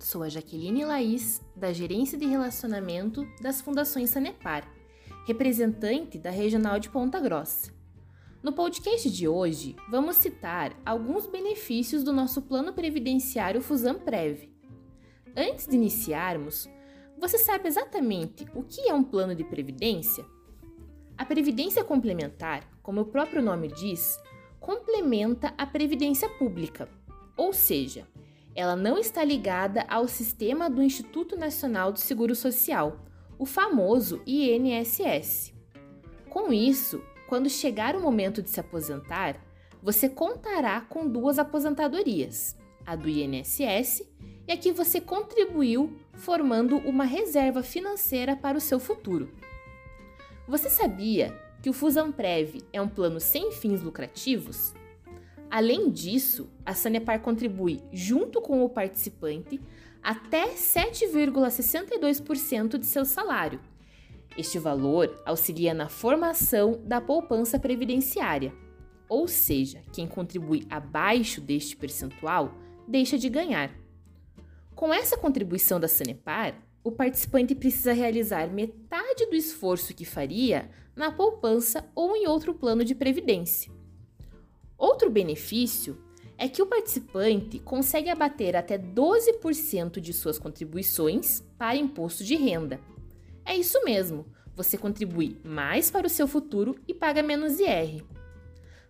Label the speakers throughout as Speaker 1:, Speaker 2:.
Speaker 1: sou a Jaqueline Laís, da Gerência de Relacionamento das Fundações Sanepar, representante da Regional de Ponta Grossa. No podcast de hoje, vamos citar alguns benefícios do nosso plano previdenciário Prev. Antes de iniciarmos, você sabe exatamente o que é um plano de previdência? A previdência complementar, como o próprio nome diz, complementa a previdência pública, ou seja, ela não está ligada ao sistema do Instituto Nacional do Seguro Social, o famoso INSS. Com isso, quando chegar o momento de se aposentar, você contará com duas aposentadorias, a do INSS e a que você contribuiu formando uma reserva financeira para o seu futuro. Você sabia que o Fusamprev é um plano sem fins lucrativos? Além disso, a Sanepar contribui, junto com o participante, até 7,62% de seu salário. Este valor auxilia na formação da poupança previdenciária, ou seja, quem contribui abaixo deste percentual deixa de ganhar. Com essa contribuição da Sanepar, o participante precisa realizar metade do esforço que faria na poupança ou em outro plano de previdência. Outro benefício é que o participante consegue abater até 12% de suas contribuições para imposto de renda. É isso mesmo, você contribui mais para o seu futuro e paga menos IR.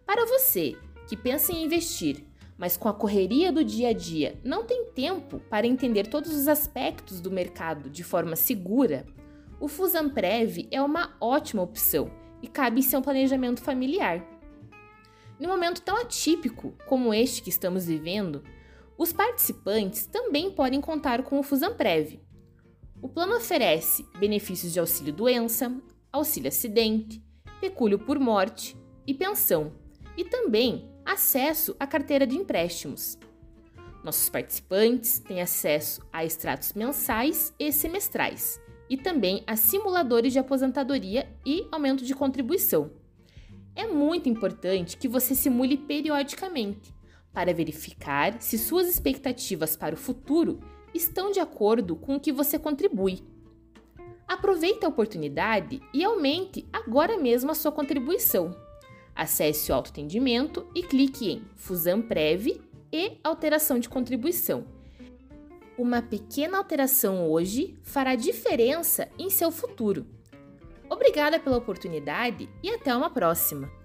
Speaker 1: Para você que pensa em investir, mas com a correria do dia a dia não tem tempo para entender todos os aspectos do mercado de forma segura, o Fusamprev é uma ótima opção e cabe em seu planejamento familiar. Num momento tão atípico como este que estamos vivendo, os participantes também podem contar com o Fusamprev. O plano oferece benefícios de auxílio doença, auxílio acidente, pecúlio por morte e pensão, e também acesso à carteira de empréstimos. Nossos participantes têm acesso a extratos mensais e semestrais, e também a simuladores de aposentadoria e aumento de contribuição. Muito importante que você simule periodicamente para verificar se suas expectativas para o futuro estão de acordo com o que você contribui. Aproveite a oportunidade e aumente agora mesmo a sua contribuição. Acesse o autoatendimento e clique em Fusão Prev e Alteração de Contribuição. Uma pequena alteração hoje fará diferença em seu futuro. Obrigada pela oportunidade e até uma próxima!